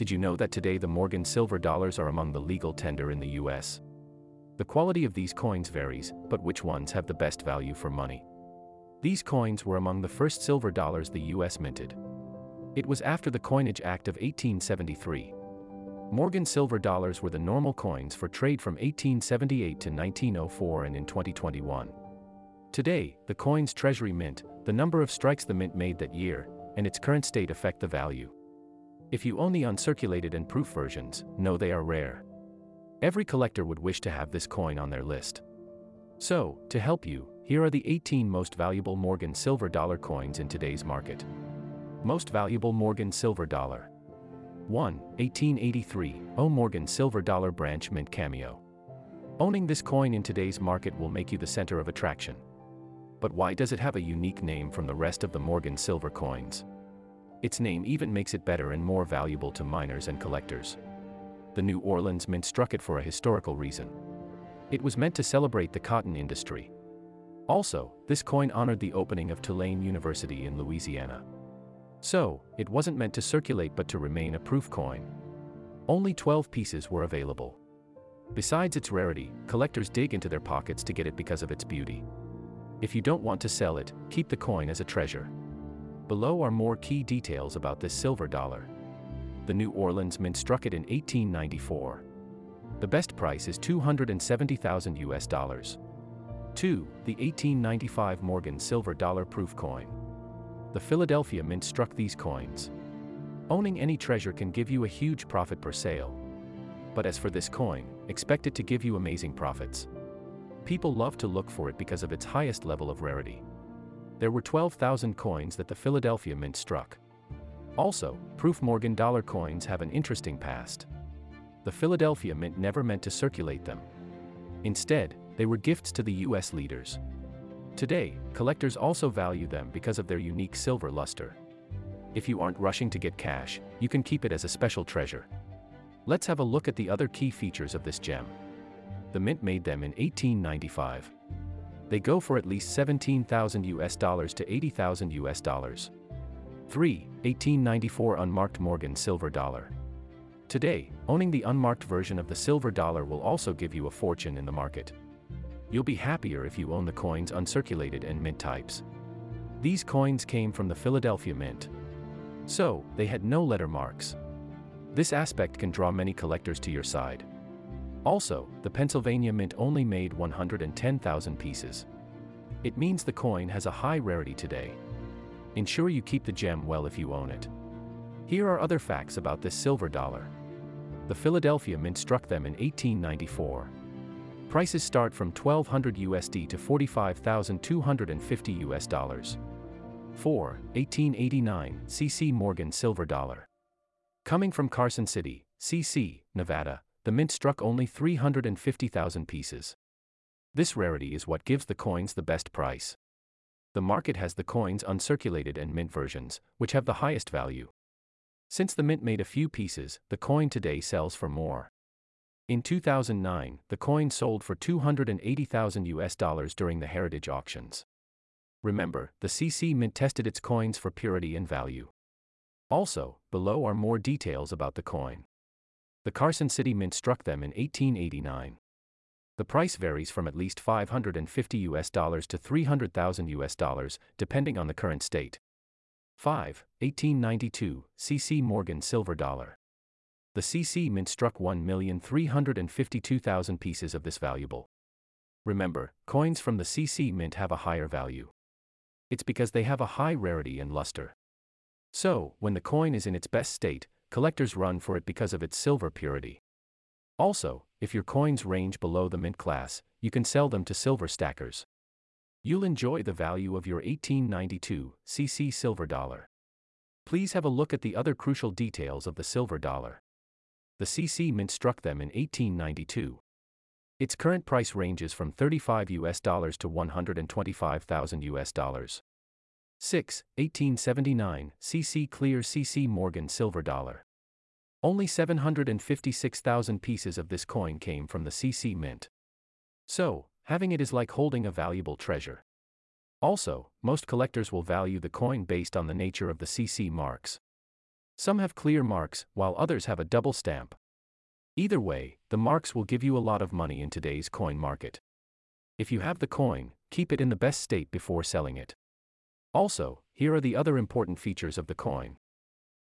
Did you know that today the Morgan silver dollars are among the legal tender in the US? The quality of these coins varies, but which ones have the best value for money? These coins were among the first silver dollars the US minted. It was after the Coinage Act of 1873. Morgan silver dollars were the normal coins for trade from 1878 to 1904 and in 2021. Today, the coin's treasury mint, the number of strikes the mint made that year, and its current state affect the value. If you own the uncirculated and proof versions, know they are rare. Every collector would wish to have this coin on their list. So, to help you, here are the 18 most valuable Morgan silver dollar coins in today's market. Most valuable Morgan silver dollar. 1. 1883, O Morgan silver dollar branch mint cameo. Owning this coin in today's market will make you the center of attraction. But why does it have a unique name from the rest of the Morgan silver coins? Its name even makes it better and more valuable to miners and collectors. The New Orleans Mint struck it for a historical reason. It was meant to celebrate the cotton industry. Also, this coin honored the opening of Tulane University in Louisiana. So, it wasn't meant to circulate but to remain a proof coin. Only 12 pieces were available. Besides its rarity, collectors dig into their pockets to get it because of its beauty. If you don't want to sell it, keep the coin as a treasure. Below are more key details about this silver dollar. The New Orleans Mint struck it in 1894. The best price is 270,000 US dollars. 2. The 1895 Morgan silver dollar proof coin. The Philadelphia Mint struck these coins. Owning any treasure can give you a huge profit per sale. But as for this coin, expect it to give you amazing profits. People love to look for it because of its highest level of rarity there were 12,000 coins that the Philadelphia Mint struck. Also, proof Morgan dollar coins have an interesting past. The Philadelphia Mint never meant to circulate them. Instead, they were gifts to the US leaders. Today, collectors also value them because of their unique silver luster. If you aren't rushing to get cash, you can keep it as a special treasure. Let's have a look at the other key features of this gem. The mint made them in 1895 they go for at least 17,000 US dollars to 80,000 US dollars. 3. 1894 Unmarked Morgan Silver Dollar. Today, owning the unmarked version of the silver dollar will also give you a fortune in the market. You'll be happier if you own the coins uncirculated and mint types. These coins came from the Philadelphia Mint. So, they had no letter marks. This aspect can draw many collectors to your side. Also, the Pennsylvania Mint only made 110,000 pieces. It means the coin has a high rarity today. Ensure you keep the gem well if you own it. Here are other facts about this silver dollar. The Philadelphia Mint struck them in 1894. Prices start from 1200 USD to 45,250 US dollars. 4. 1889 CC Morgan Silver Dollar. Coming from Carson City, CC, Nevada, the mint struck only 350,000 pieces. This rarity is what gives the coins the best price. The market has the coins uncirculated and mint versions, which have the highest value. Since the mint made a few pieces, the coin today sells for more. In 2009, the coin sold for 280,000 US dollars during the heritage auctions. Remember, the CC Mint tested its coins for purity and value. Also, below are more details about the coin. The Carson City Mint struck them in 1889. The price varies from at least 550 US dollars to 300,000 US dollars, depending on the current state. 5. 1892 CC Morgan Silver Dollar. The CC Mint struck 1,352,000 pieces of this valuable. Remember, coins from the CC Mint have a higher value. It's because they have a high rarity and luster. So, when the coin is in its best state, collectors run for it because of its silver purity. Also, if your coins range below the mint class, you can sell them to silver stackers. You'll enjoy the value of your 1892 CC silver dollar. Please have a look at the other crucial details of the silver dollar. The CC mint struck them in 1892. Its current price ranges from 35 US dollars to 125,000 US dollars. 6. 1879 CC Clear CC Morgan Silver Dollar. Only 756,000 pieces of this coin came from the CC Mint. So, having it is like holding a valuable treasure. Also, most collectors will value the coin based on the nature of the CC marks. Some have clear marks, while others have a double stamp. Either way, the marks will give you a lot of money in today's coin market. If you have the coin, keep it in the best state before selling it. Also, here are the other important features of the coin.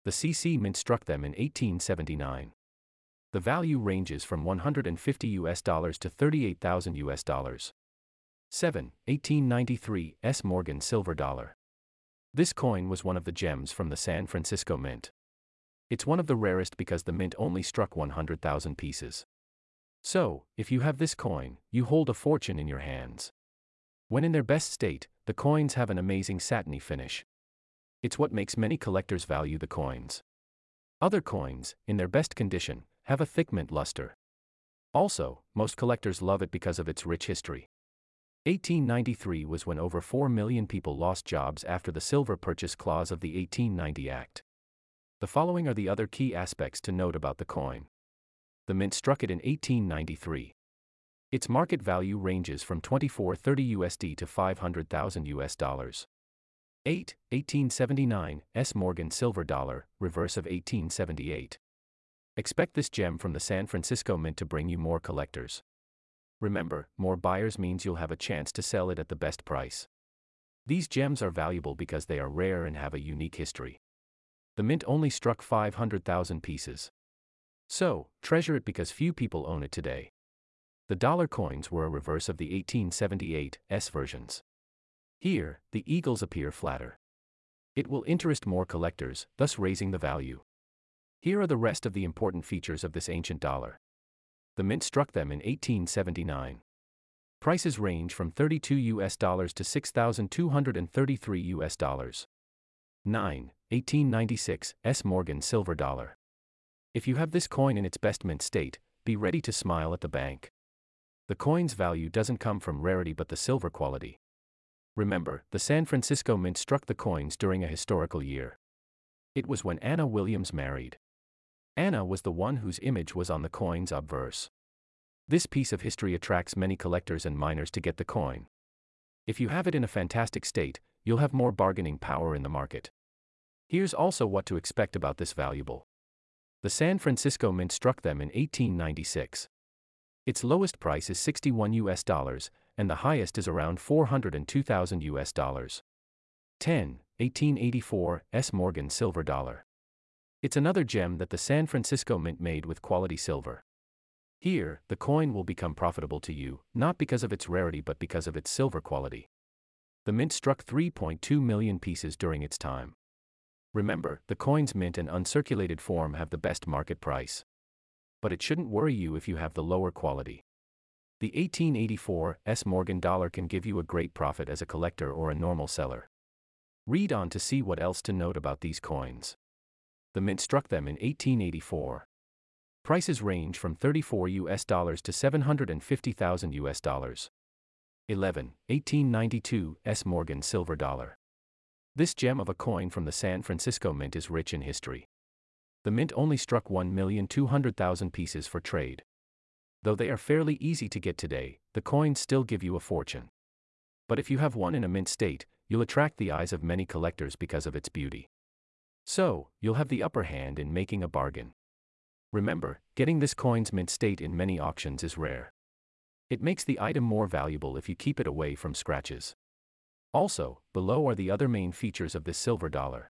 The CC Mint struck them in 1879. The value ranges from 150 US dollars to 38,000 US dollars. 7. 1893 S. Morgan Silver Dollar. This coin was one of the gems from the San Francisco Mint. It's one of the rarest because the mint only struck 100,000 pieces. So, if you have this coin, you hold a fortune in your hands. When in their best state, the coins have an amazing satiny finish. It's what makes many collectors value the coins. Other coins, in their best condition, have a thick mint luster. Also, most collectors love it because of its rich history. 1893 was when over 4 million people lost jobs after the silver purchase clause of the 1890 Act. The following are the other key aspects to note about the coin. The mint struck it in 1893. Its market value ranges from 2430 USD to 500,000 US dollars. 8. 1879 S. Morgan Silver Dollar, reverse of 1878. Expect this gem from the San Francisco Mint to bring you more collectors. Remember, more buyers means you'll have a chance to sell it at the best price. These gems are valuable because they are rare and have a unique history. The mint only struck 500,000 pieces. So, treasure it because few people own it today. The dollar coins were a reverse of the 1878 S versions. Here, the eagles appear flatter. It will interest more collectors, thus raising the value. Here are the rest of the important features of this ancient dollar. The mint struck them in 1879. Prices range from 32 US dollars to 6,233 US dollars. 9. 1896 S. Morgan Silver Dollar. If you have this coin in its best mint state, be ready to smile at the bank. The coin's value doesn't come from rarity but the silver quality. Remember, the San Francisco Mint struck the coins during a historical year. It was when Anna Williams married. Anna was the one whose image was on the coin's obverse. This piece of history attracts many collectors and miners to get the coin. If you have it in a fantastic state, you'll have more bargaining power in the market. Here's also what to expect about this valuable. The San Francisco Mint struck them in 1896. Its lowest price is 61 US dollars, and the highest is around 402,000 US dollars. 10. 1884 S. Morgan Silver Dollar. It's another gem that the San Francisco Mint made with quality silver. Here, the coin will become profitable to you, not because of its rarity but because of its silver quality. The mint struck 3.2 million pieces during its time. Remember, the coin's mint and uncirculated form have the best market price. But it shouldn't worry you if you have the lower quality. The 1884 S. Morgan dollar can give you a great profit as a collector or a normal seller. Read on to see what else to note about these coins the mint struck them in 1884. Prices range from 34 US dollars to 750,000 US dollars. 11. 1892 S. Morgan Silver Dollar. This gem of a coin from the San Francisco Mint is rich in history. The mint only struck 1,200,000 pieces for trade. Though they are fairly easy to get today, the coins still give you a fortune. But if you have one in a mint state, you'll attract the eyes of many collectors because of its beauty. So, you'll have the upper hand in making a bargain. Remember, getting this coin's mint state in many auctions is rare. It makes the item more valuable if you keep it away from scratches. Also, below are the other main features of this silver dollar.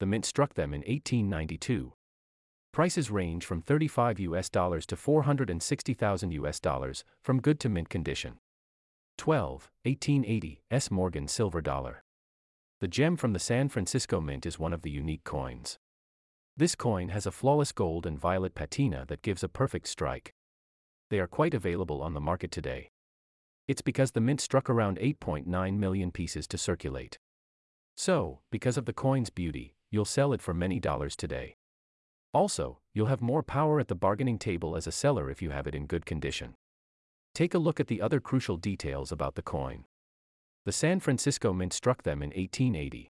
The mint struck them in 1892. Prices range from 35 US dollars to 460,000 US dollars, from good to mint condition. 12. 1880 S. Morgan Silver Dollar. The gem from the San Francisco Mint is one of the unique coins. This coin has a flawless gold and violet patina that gives a perfect strike. They are quite available on the market today. It's because the mint struck around 8.9 million pieces to circulate. So, because of the coin's beauty, you'll sell it for many dollars today. Also, you'll have more power at the bargaining table as a seller if you have it in good condition. Take a look at the other crucial details about the coin. The San Francisco Mint struck them in 1880.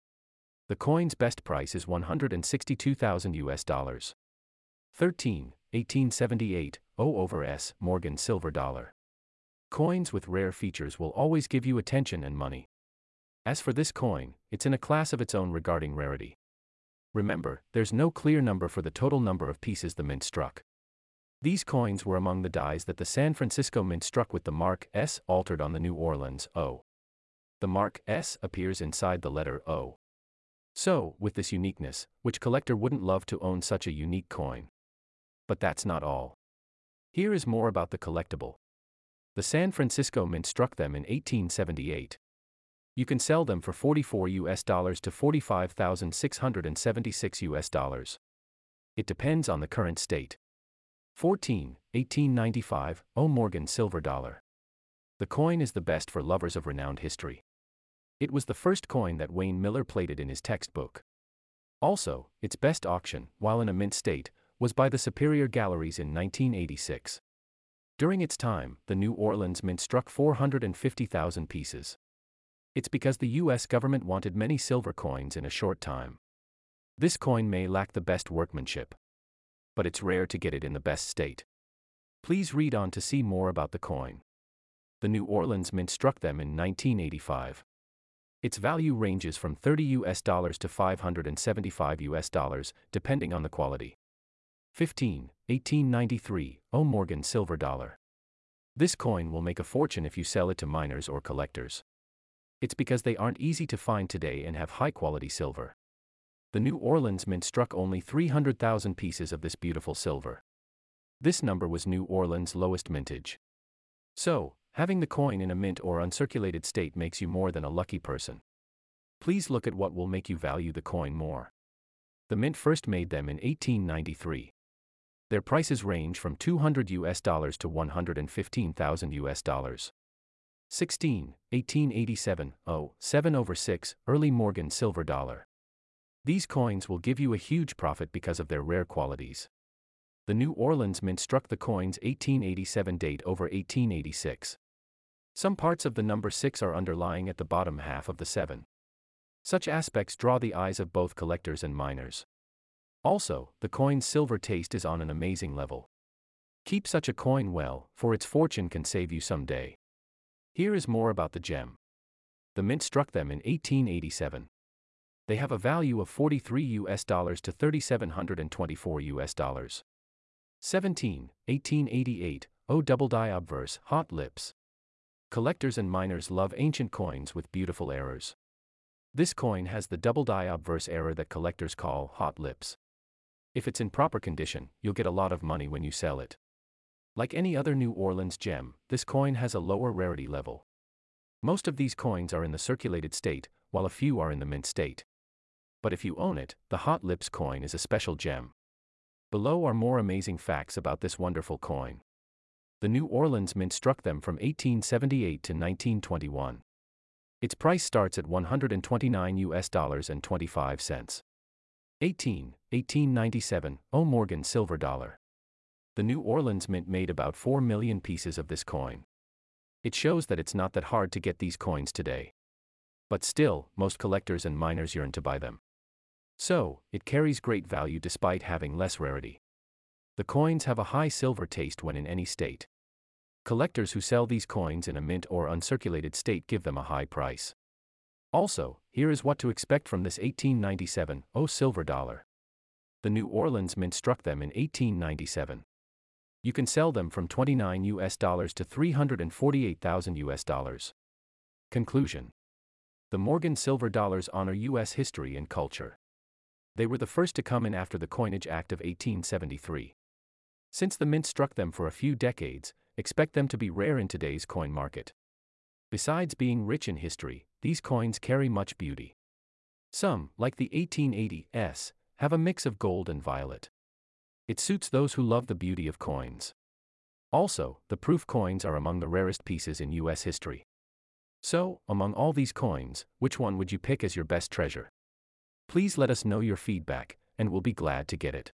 The coin's best price is 162,000 US dollars. 13. 1878 O over S Morgan Silver Dollar. Coins with rare features will always give you attention and money. As for this coin, it's in a class of its own regarding rarity. Remember, there's no clear number for the total number of pieces the mint struck. These coins were among the dies that the San Francisco Mint struck with the mark S altered on the New Orleans O. The mark S appears inside the letter O. So, with this uniqueness, which collector wouldn't love to own such a unique coin? But that's not all. Here is more about the collectible. The San Francisco Mint struck them in 1878. You can sell them for 44 US dollars to 45,676 US dollars. It depends on the current state. 14. 1895 O. Morgan Silver Dollar. The coin is the best for lovers of renowned history. It was the first coin that Wayne Miller plated in his textbook. Also, its best auction, while in a mint state, was by the Superior Galleries in 1986. During its time, the New Orleans Mint struck 450,000 pieces. It's because the US government wanted many silver coins in a short time. This coin may lack the best workmanship, but it's rare to get it in the best state. Please read on to see more about the coin. The New Orleans Mint struck them in 1985. Its value ranges from 30 US dollars to 575 US dollars, depending on the quality. 15. 1893 O. Morgan Silver Dollar. This coin will make a fortune if you sell it to miners or collectors. It's because they aren't easy to find today and have high quality silver the New Orleans Mint struck only 300,000 pieces of this beautiful silver. This number was New Orleans' lowest mintage. So, having the coin in a mint or uncirculated state makes you more than a lucky person. Please look at what will make you value the coin more. The mint first made them in 1893. Their prices range from 200 US dollars to 115,000 US dollars. 16, 1887, 0, 7 over 6, early Morgan silver dollar. These coins will give you a huge profit because of their rare qualities. The New Orleans Mint struck the coin's 1887 date over 1886. Some parts of the number 6 are underlying at the bottom half of the 7. Such aspects draw the eyes of both collectors and miners. Also, the coin's silver taste is on an amazing level. Keep such a coin well, for its fortune can save you someday. Here is more about the gem. The mint struck them in 1887 they have a value of 43 US dollars to 3724 US dollars. 17. 1888, O double die obverse, hot lips. Collectors and miners love ancient coins with beautiful errors. This coin has the double die obverse error that collectors call hot lips. If it's in proper condition, you'll get a lot of money when you sell it. Like any other New Orleans gem, this coin has a lower rarity level. Most of these coins are in the circulated state, while a few are in the mint state but if you own it, the Hot Lips coin is a special gem. Below are more amazing facts about this wonderful coin. The New Orleans Mint struck them from 1878 to 1921. Its price starts at 129 US dollars and 25 cents. 18. 1897 O Morgan Silver Dollar. The New Orleans Mint made about 4 million pieces of this coin. It shows that it's not that hard to get these coins today. But still, most collectors and miners yearn to buy them. So, it carries great value despite having less rarity. The coins have a high silver taste when in any state. Collectors who sell these coins in a mint or uncirculated state give them a high price. Also, here is what to expect from this 1897 O silver dollar. The New Orleans Mint struck them in 1897. You can sell them from 29 US dollars to 348,000 US dollars. Conclusion The Morgan silver dollars honor US history and culture. They were the first to come in after the Coinage Act of 1873. Since the mint struck them for a few decades, expect them to be rare in today's coin market. Besides being rich in history, these coins carry much beauty. Some, like the 1880s, have a mix of gold and violet. It suits those who love the beauty of coins. Also, the proof coins are among the rarest pieces in US history. So, among all these coins, which one would you pick as your best treasure? Please let us know your feedback, and we'll be glad to get it.